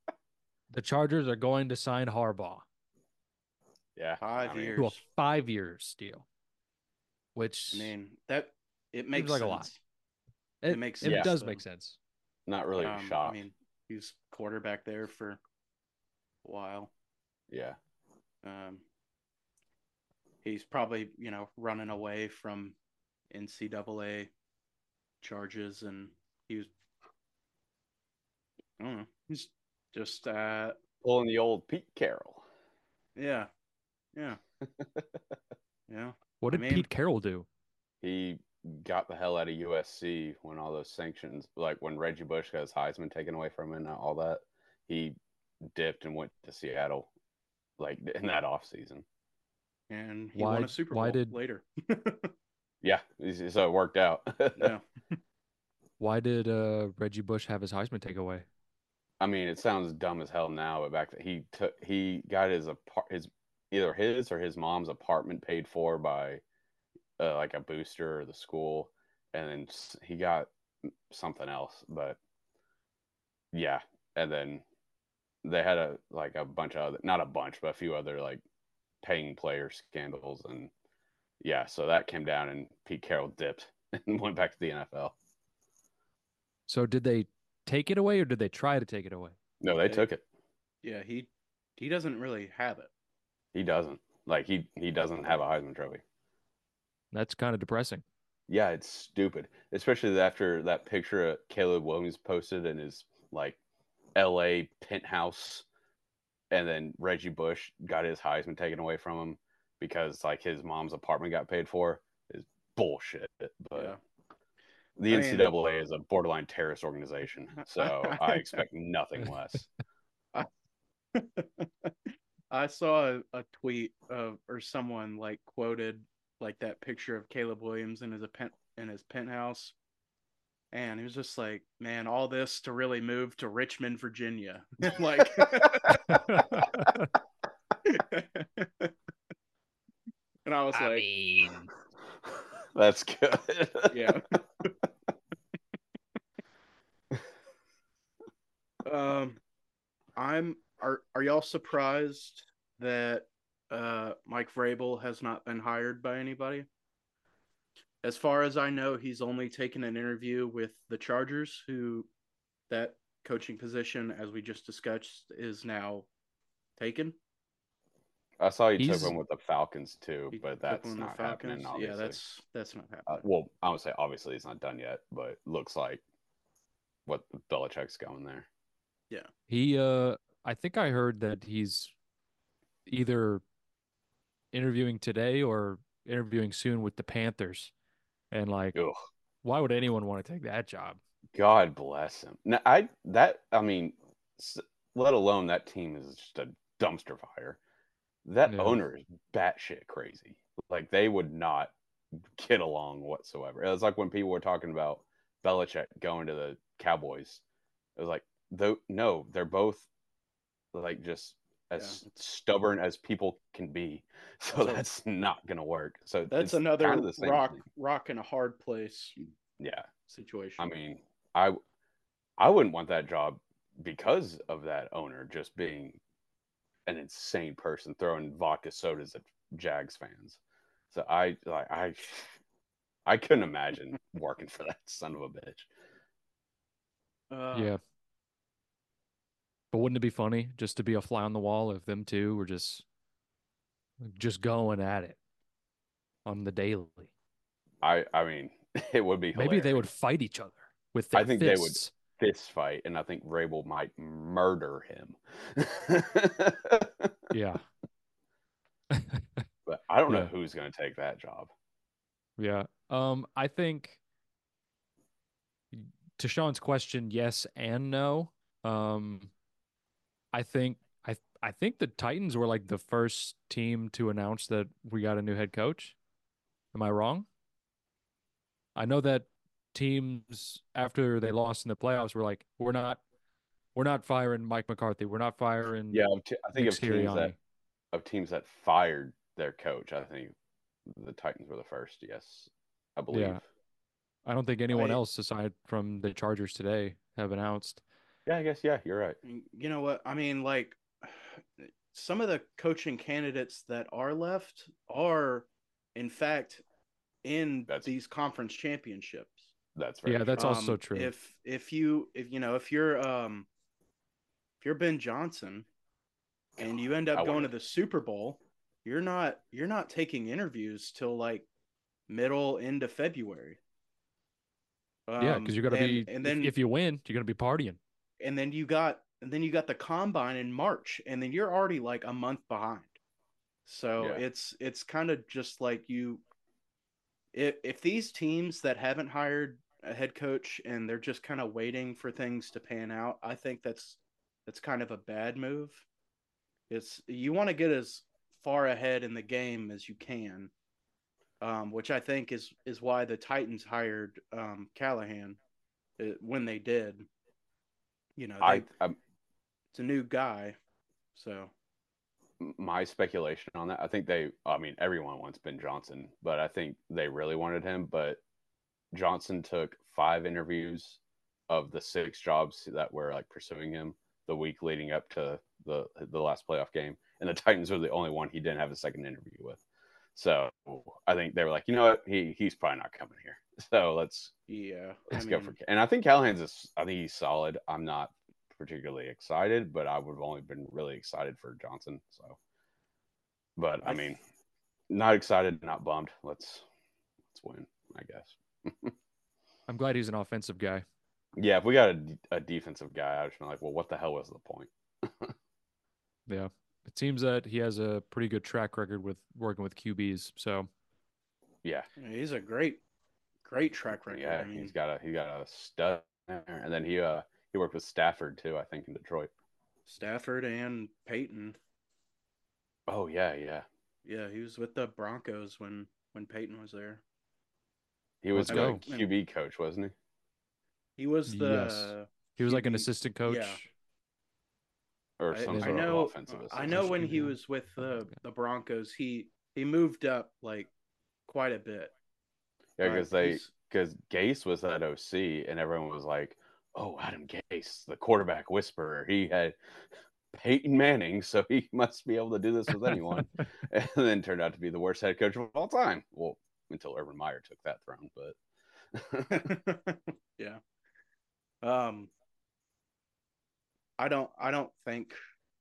the Chargers are going to sign Harbaugh. Yeah. 5 I mean, years. To a 5 years deal. Which I mean, that it makes like sense. a lot. It, it makes sense. It does make sense. Not really um, shocked. I mean, he's quarterback there for a while. Yeah. Um, he's probably you know running away from NCAA charges, and he was. I don't know. He's just uh pulling the old Pete Carroll. Yeah, yeah, yeah. What did I mean, Pete Carroll do? He got the hell out of USC when all those sanctions, like when Reggie Bush got his Heisman taken away from him and all that. He dipped and went to Seattle like in that off season. And he why, won a Super Bowl why did... later. yeah, so it worked out. yeah. Why did uh, Reggie Bush have his Heisman take away? I mean, it sounds dumb as hell now, but back then he took he got his apart his either his or his mom's apartment paid for by uh, like a booster or the school, and then he got something else. But yeah, and then they had a like a bunch of other, not a bunch, but a few other like paying player scandals, and yeah, so that came down, and Pete Carroll dipped and went back to the NFL. So did they take it away, or did they try to take it away? No, they, they took it. Yeah, he he doesn't really have it. He doesn't. Like he he doesn't have a Heisman Trophy. That's kind of depressing. Yeah, it's stupid, especially after that picture Caleb Williams posted in his like L.A. penthouse, and then Reggie Bush got his Heisman taken away from him because like his mom's apartment got paid for is bullshit. But yeah. the I NCAA mean, is a borderline terrorist organization, so I expect nothing less. I saw a, a tweet of or someone like quoted like that picture of Caleb Williams in his pent in his penthouse. And he was just like, man, all this to really move to Richmond, Virginia. like And I was I like mean, That's good. yeah. um I'm are are y'all surprised that uh, Mike Vrabel has not been hired by anybody? As far as I know, he's only taken an interview with the Chargers, who that coaching position, as we just discussed, is now taken. I saw you He's- took one with the Falcons too, He but that's one with not happening. Obviously. Yeah, that's that's not uh, happening. well, I would say obviously he's not done yet, but looks like what Belichick's going there. Yeah, he uh I think I heard that he's either interviewing today or interviewing soon with the Panthers. And like Ugh. why would anyone want to take that job? God bless him. Now, I that I mean, let alone that team is just a dumpster fire. That Yeah. owner is batshit crazy. Like they would not get along whatsoever. It was like when people were talking about Belichick going to the Cowboys. It was like, though, no, they're both like just as Yeah. stubborn as people can be. So So- that's not gonna work. So That's it's another kinda the same rock thing. rock in a hard place Yeah. situation. I mean, I I wouldn't want that job because of that owner just being an insane person throwing vodka sodas at Jags fans. So I like I I couldn't imagine working for that son of a bitch. uh, yeah. But wouldn't it be funny just to be a fly on the wall if them two were just just going at it on the daily? I I mean, it would be Maybe they would fight each other with their I think they would. fists. fist fight, and I think Vrabel might murder him. Yeah. but I don't know Yeah. who's going to take that job. Yeah. Um, I think to Sean's question, yes and no. Um, I think I I think the Titans were like the first team to announce that we got a new head coach. Am I wrong? I know that teams after they lost in the playoffs were like, we're not we're not firing Mike McCarthy. We're not firing Yeah, t- I think Nick of teams Sirianni. that of teams that fired their coach. I think the Titans were the first. Yes, I believe. Yeah. I don't think anyone I- else aside from the Chargers today have announced. Yeah, I guess. Yeah, you're right. you know what I mean? Like some of the coaching candidates that are left are, in fact, in That's- these conference championships. That's very Yeah, that's also Um, true. If if you if you know if you're um if you're Ben Johnson and you end I up going wanna- the Super Bowl, you're not you're not taking interviews till like middle end of February. Yeah, Um, because you're gonna and- be and then if, you win, you're gonna be partying. And then you got and then you got the combine in March, and then you're already like a month behind. So Yeah. it's it's kind of just like you. If if these teams that haven't hired a head coach and they're just kind of waiting for things to pan out, I think that's that's kind of a bad move. It's you want to get as far ahead in the game as you can, um, which I think is is why the Titans hired um, Callahan uh, when they did. You know, they, I, I it's a new guy, so my speculation on that. I think they. I mean, everyone wants Ben Johnson, but I think they really wanted him. But Johnson took five interviews of the six jobs that were like pursuing him the week leading up to the the last playoff game, and the Titans were the only one he didn't have a second interview with. So I think they were like, you know what, he he's probably not coming here. So let's yeah. let's I go mean, for. And I think Callahan's is. I think he's solid. I'm not particularly excited, but I would have only been really excited for Johnson. So, but I, I th- mean, not excited, not bummed. Let's let's win. I guess. I'm glad he's an offensive guy. Yeah, if we got a, a defensive guy, I was like, well, what the hell was the point? Yeah. It seems that he has a pretty good track record with working with QBs. So Yeah, he's a great, great track record. yeah, I mean, he's got a he got a stud, there. and then he uh he worked with Stafford too, I think, in Detroit. Stafford and Peyton. Oh yeah, yeah. Yeah, he was with the Broncos when when Peyton was there. He was the go. QB coach, wasn't he? He was the. Yes. he was like an assistant coach. yeah. Or some I sort know- of offensive I know when he was with the the Broncos, he he moved up like quite a bit. Yeah, because they because Gase was that OC, and everyone was like, "Oh, Adam Gase, the quarterback whisperer." He had Peyton Manning, so he must be able to do this with anyone. and then turned out to be the worst head coach of all time. Well, until Urban Meyer took that throne, but yeah. Um, I don't. I don't think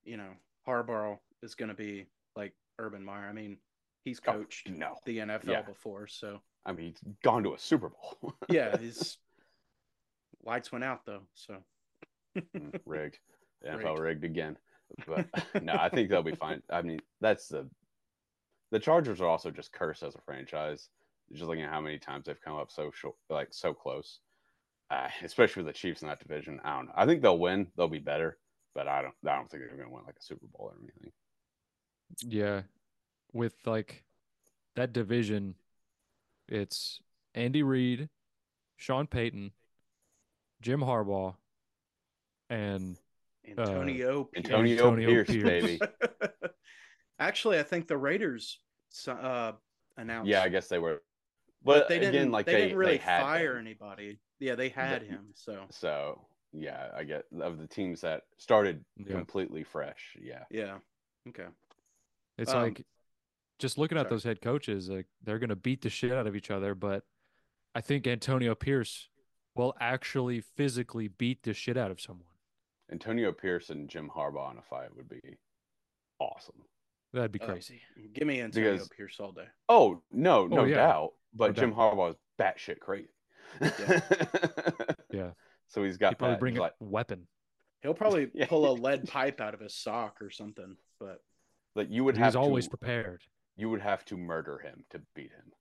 you know Harbaugh is going to be like Urban Meyer. I mean, he's Oh, coached no. the NFL Yeah. before, so I mean, he's gone to a Super Bowl. yeah, his lights went out though. So Mm, rigged. The NFL Rigged. rigged again. But no, I think they'll be fine. I mean, that's the the Chargers are also just cursed as a franchise. Just looking at how many times they've come up so short, like so close, uh, especially with the Chiefs in that division. I don't know. I think they'll win. They'll be better, but I don't. I don't think they're going to win like a Super Bowl or anything. Yeah. With like that division, it's Andy Reid, Sean Payton, Jim Harbaugh, and Antonio, Pierce. Antonio, Antonio Pierce, Pierce. baby. Actually, I think the Raiders uh, announced. Yeah, I guess they were. but But, they didn't. again, like they, they, didn't really they fire him. anybody. Yeah, they had him. So So yeah, I get of the teams that started Yeah. completely fresh. Yeah, yeah, okay. it's Um, like just looking at sorry. those head coaches, like they're gonna beat the shit out of each other, but I think Antonio Pierce will actually physically beat the shit out of someone. Antonio Pierce and Jim Harbaugh in a fight would be awesome. That'd be Uh, crazy. Give me Antonio Because- Pierce all day. Oh no, no Oh, yeah. doubt. But No Jim doubt. Harbaugh is batshit crazy. Yeah. So he's got He'd probably that. bring He's a like, weapon. He'll probably Yeah. pull a lead pipe out of his sock or something. But like you would He's have He's always to, prepared. You would have to murder him to beat him.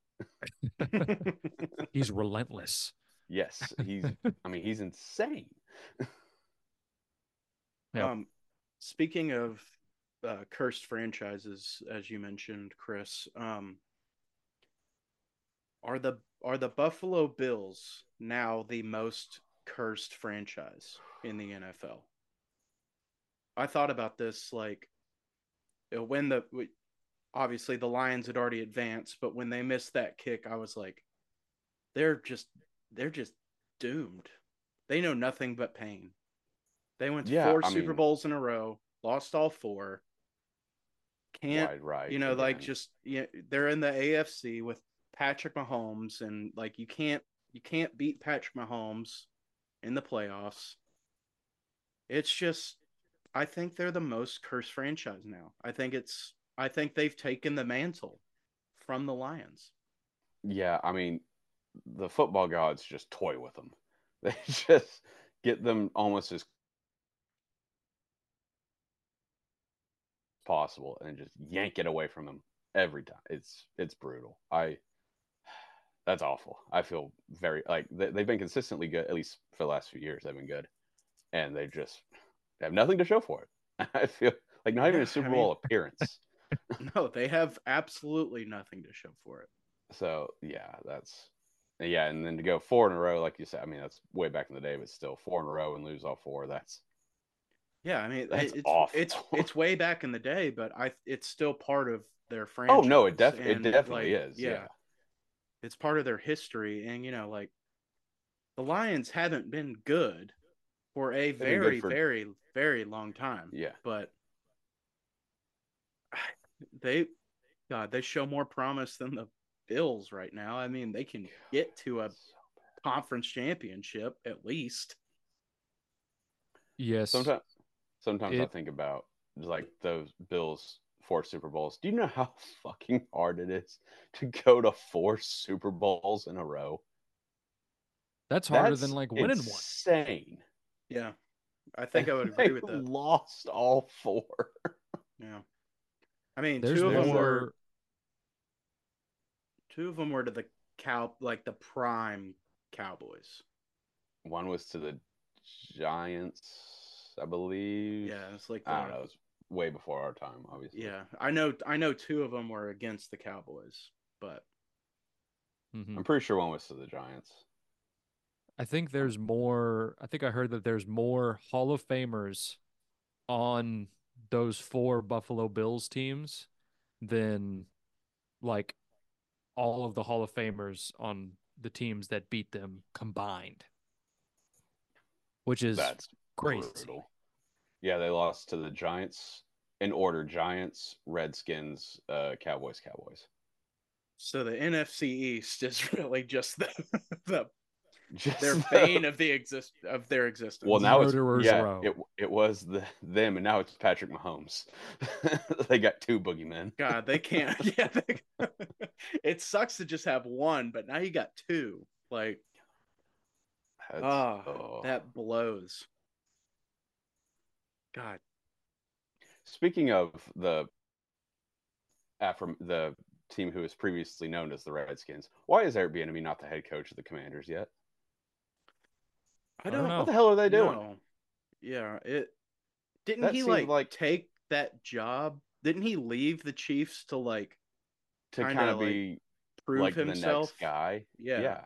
He's relentless. Yes, he's. I mean, he's insane. Yeah. um, speaking of uh, cursed franchises, as you mentioned, Chris, um, are the are the Buffalo Bills now the most cursed franchise in the NFL? I thought about this like when the w- obviously the Lions had already advanced, but when they missed that kick, I was like, they're just they're just doomed. They know nothing but pain. They went to Yeah, four I Super mean- Bowls in a row, lost all four. Can't right. you know like just you know, they're in the AFC with Patrick Mahomes and like you can't you can't beat Patrick Mahomes in the playoffs. It's just I think they're the most cursed franchise now. I think it's I think they've taken the mantle from the Lions. Yeah, I mean, the football gods just toy with them. They just get them almost as possible and just yank it away from them every time. It's it's brutal. I that's awful. I feel very like they, they've been consistently good at least for the last few years. They've been good, and they just they have nothing to show for it. I feel like not even a Super I mean- Bowl appearance. No, they have absolutely nothing to show for it. So yeah, that's yeah, and then to go four in a row, like you said, I mean that's way back in the day, but still four in a row and lose all four. That's Yeah, I mean That's it's awful. it's it's way back in the day, but I it's still part of their franchise. oh no, it def it definitely like, is. Yeah. it's part of their history and you know like the lions haven't been good for a very for- very very long time yeah, but they god they show more promise than the bills right now i mean they can get to a conference championship at least Yes. Sometimes, sometimes I think about like those Bills four Super Bowls. Do you know how fucking hard it is to go to four Super Bowls in a row? That's harder That's than like winning one. insane. yeah i think i would agree with that Lost all four. yeah i mean There's two of them more. were two of them were to the cow like the prime cowboys One was to the Giants, I believe. yeah it's like I don't the- know. It's way before our time, obviously. Yeah, I know. I know two of them were against the Cowboys, but Mhm. I'm pretty sure one was to the Giants. I think there's more. I think I heard that there's more Hall of Famers on those four Buffalo Bills teams than like all of the Hall of Famers on the teams that beat them combined, which is That's crazy. brutal. Yeah, they lost to the Giants in order: Giants, Redskins, uh, Cowboys, Cowboys. So the NFC East is really just the, the Just their the- bane of the exist of their existence. Well, now it's yeah, Row. it it was the them, and now it's Patrick Mahomes. they got two boogeymen. God, they can't. Yeah, they, it sucks to just have one, but now you got two. Like, That's- ah, oh. that blows. God, Speaking of the Afro, the team who was previously known as the Redskins, why is Eric Bieniemy not the head coach of the Commanders yet? I I don't know. What the hell are they doing? know. Yeah, it didn't That he like, like- take that job? Didn't he leave the Chiefs to like To kind of like be prove like himself? the next guy. Yeah. Yeah.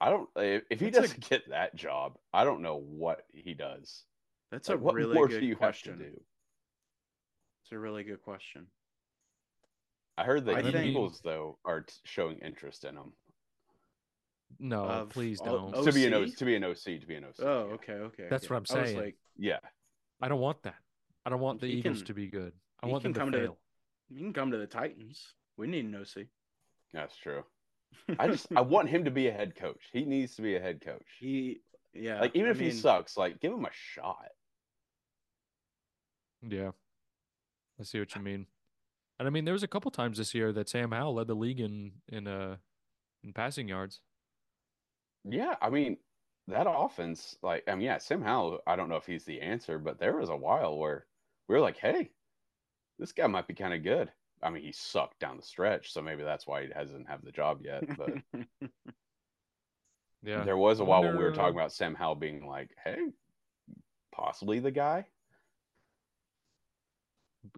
I don't. If if he That's doesn't get that job, I don't know what he does. That's Like, a what really more good do you question. have to do? It's a really good question. I heard that I think- Eagles though are t- showing interest in him No, Of please don't. To be an O, OC? to be an OC to be an OC. Oh, yeah. okay, okay. That's okay. what I'm I was saying. like, Yeah, I don't want that. I don't want the He Eagles can- to be good. I want them to come to- fail. you can come to the Titans. We need an OC. that's true. I just I want him to be a head coach. He needs to be a head coach. he, yeah. like even I if he sucks, like give him a shot. Yeah. I see what you mean. And I mean, there was a couple times this year that Sam Howell led the league in in uh in passing yards. Yeah, I mean that offense, like I mean, yeah, Sam Howell. I don't know if he's the answer, but there was a while where we were like, hey, this guy might be kind of good. I mean, he sucked down the stretch, so maybe that's why he hasn't have the job yet. But Yeah. there was a while when we were talking about Sam Howell being like, hey, possibly the guy.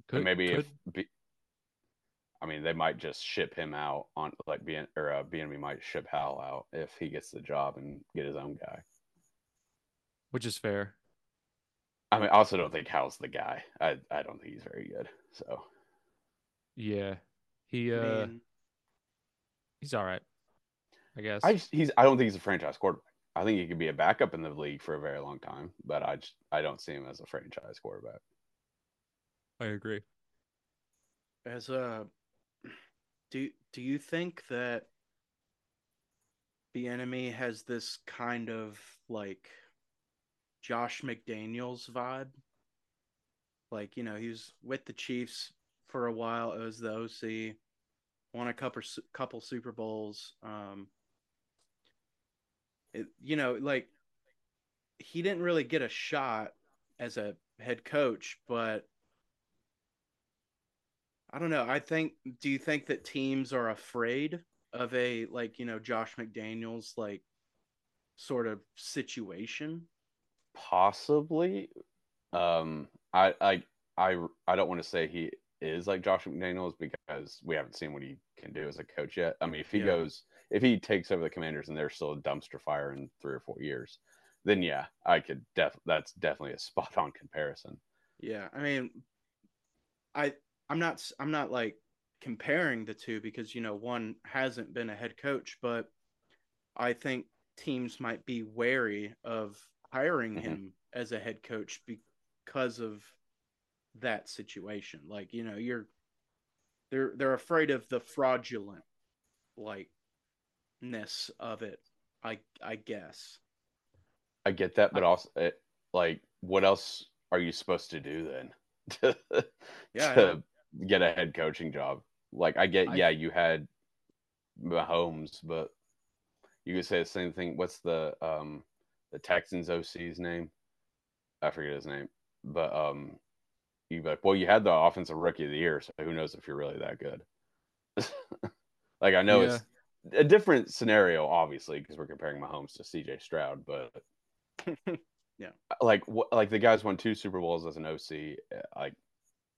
Could, maybe could, if I mean they might just ship him out on like being or uh, BNB might ship Howell out if he gets the job and get his own guy. which is fair. I mean, I also don't think Howell's the guy. I I don't think he's very good. So Yeah. He uh I mean, he's all right. I guess. I just, he's I don't think he's a franchise quarterback. I think he could be a backup in the league for a very long time, but I just I don't see him as a franchise quarterback. I agree. as a, do do you think that Bieniemy has this kind of like Josh McDaniels vibe? Like you know, he was with the Chiefs for a while as the OC, won a couple couple Super Bowls. Um, it, you know, like he didn't really get a shot as a head coach, but I don't know. I think. Do you think that teams are afraid of a like you know Josh McDaniels like sort of situation? Possibly. Um, I I I I don't want to say he is like Josh McDaniels because we haven't seen what he can do as a coach yet. I mean, if he Yeah. goes, if he takes over the Commanders and they're still a dumpster fire in three or four years, then yeah, I could def. That's definitely a spot on comparison. Yeah, I mean, I I'm not I'm not like comparing the two because you know one hasn't been a head coach, but I think teams might be wary of hiring Mhm. him as a head coach because of that situation. Like you know you're they're they're afraid of the fraudulent like ness of it. I I guess. I get that, but also, it, like, what else are you supposed to do then to, Yeah, to get a head coaching job? Like, I get, I- yeah, you had Mahomes, but you could say the same thing. What's the um the Texans OC's name? I forget his name, but um, you be like, well, you had the offensive rookie of the year, so who knows if you're really that good? like, I know it's a different scenario, obviously, because we're comparing Mahomes to CJ Stroud, but yeah, like what like the guys won two Super Bowls as an OC. uh, Like,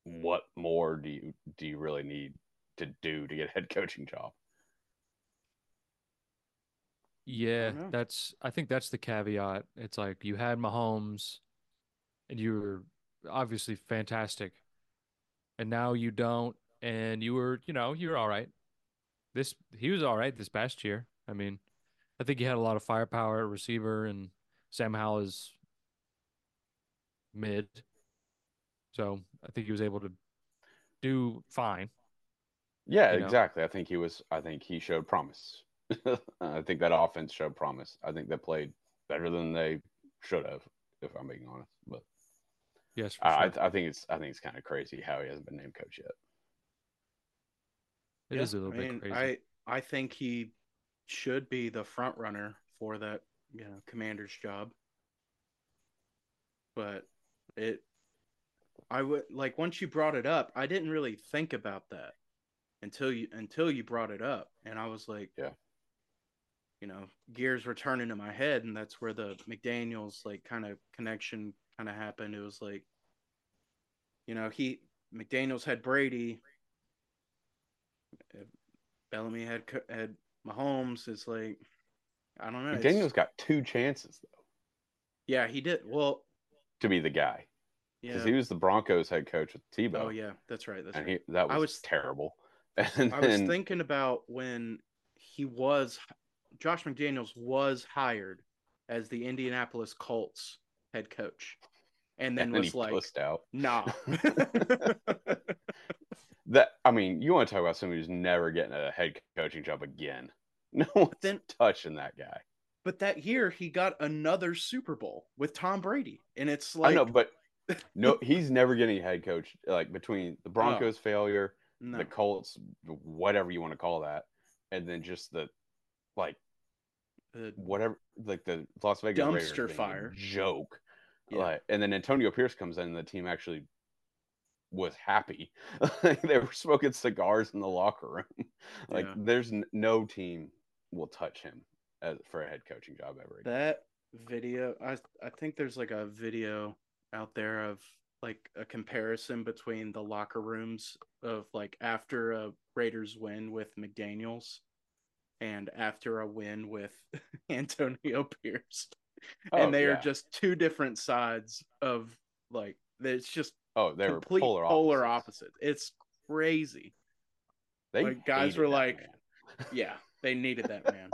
what more do you do you really need to do to get a head coaching job? Yeah, know. that's I think that's the caveat. It's like you had Mahomes and you were obviously fantastic. And now you don't and you were, you know, you were all right. This he was all right this past year. I mean, I think he had a lot of firepower at receiver and Sam Howell is mid. So I think he was able to do fine. Yeah, You know? exactly. I think he was. I think he showed promise. I think that offense showed promise. I think they played better than they should have, if I'm being honest. But Yes, for I, sure. I, I think it's. I think it's kind of crazy how he hasn't been named coach yet. It is Yeah, a little I bit mean, crazy. I I think he should be the front runner for that, you know, commander's job. But it I would like once you brought it up, I didn't really think about that until you until you brought it up and I was like Yeah. You know, gears were turning in my head and that's where the McDaniels like kind of connection kind of happened. It was like you know, he McDaniels had Brady Bieniemy had had Mahomes. It's like I don't know. it's- Daniel's got two chances though yeah, he did. Well, to be the guy because yeah. he was the Broncos head coach with Tebow, oh yeah, that's right. That's and right. he that was, I was- terrible. And I was thinking about when he was Josh McDaniels was hired as the Indianapolis Colts head coach, and then and then was like, out. "Nah." That I mean, you want to talk about somebody who's never getting a head coaching job again? No one's then- touching that guy. but that year he got another Super Bowl with Tom Brady, and it's like, I know, but no, he's never getting a head coach. Like between the Broncos failure, no. the Colts, whatever you want to call that, and then just the like Uh, whatever, like the Las Vegas Dumpster a fire. joke. Yeah. Like, and then Antonio Pierce comes in, and the team actually was happy. they were smoking cigars in the locker room. like, Yeah. there's n- no team will touch him as, for a head coaching job ever again. That video, I I think there's like a video out there of like a comparison between the locker rooms of like after a Raiders win with McDaniels and after a win with Antonio Pierce. Oh, and they yeah. are just two different sides of like it's just oh, they were polar, polar, opposites. opposite. It's crazy. They Like, guys were like, man. Yeah, they needed that man.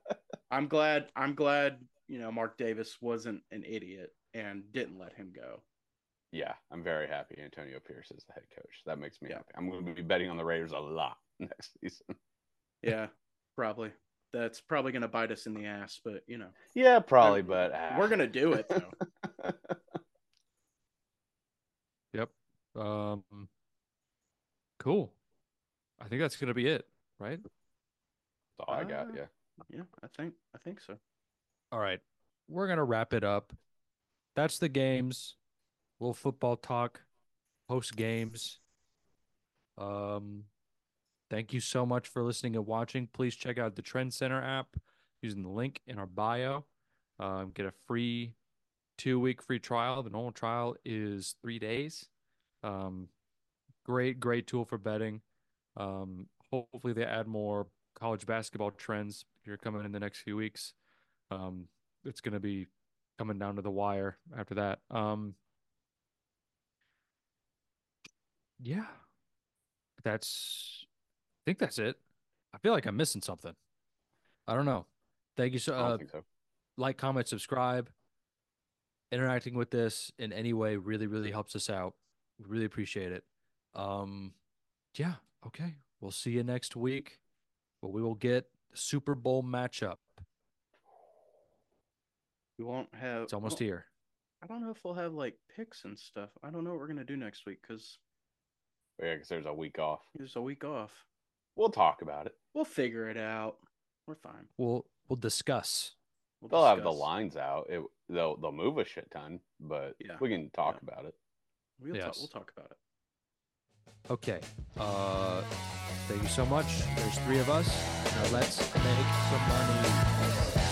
I'm glad. I'm glad. You know, Mark Davis wasn't an idiot and didn't let him go. Yeah, I'm very happy Antonio Pierce is the head coach. That makes me Yeah. happy. I'm going to be betting on the Raiders a lot next season. Yeah, probably. That's probably gonna bite us in the ass, but you know, Yeah, probably, but ah. we're gonna do it though. Yep. Um, cool. I think that's gonna be it, right? That's all I got. Uh, Yeah. yeah, I think. I think so. All right. We're gonna wrap it up. That's the games. Little football talk, post games. Um, thank you so much for listening and watching. Please check out the Trend Center app using the link in our bio. Um, get a free two week free trial. The normal trial is three days. Um, great, great tool for betting. Um, hopefully they add more college basketball trends here coming in the next few weeks. Um, it's going to be coming down to the wire after that. Um, yeah, that's. I think that's it. I feel like I'm missing something. I don't know. Thank you so. Uh, so. like, comment, subscribe. Interacting with this in any way really, really helps us out. We really appreciate it. Um, yeah. Okay. We'll see you next week. But we will get Super Bowl matchup. We won't have. It's almost well, here. I don't know if we'll have like picks and stuff. I don't know what we're gonna do next week because Yeah, because there's a week off. there's a week off. We'll talk about it. We'll figure it out. We're fine. We'll we'll discuss. We'll They'll have the lines out. It they'll they'll move a shit ton, but Yeah. we can talk Yeah. about it. We'll, talk, we'll talk about it. Okay. Uh, thank you so much. There's three of us. Now let's make some money.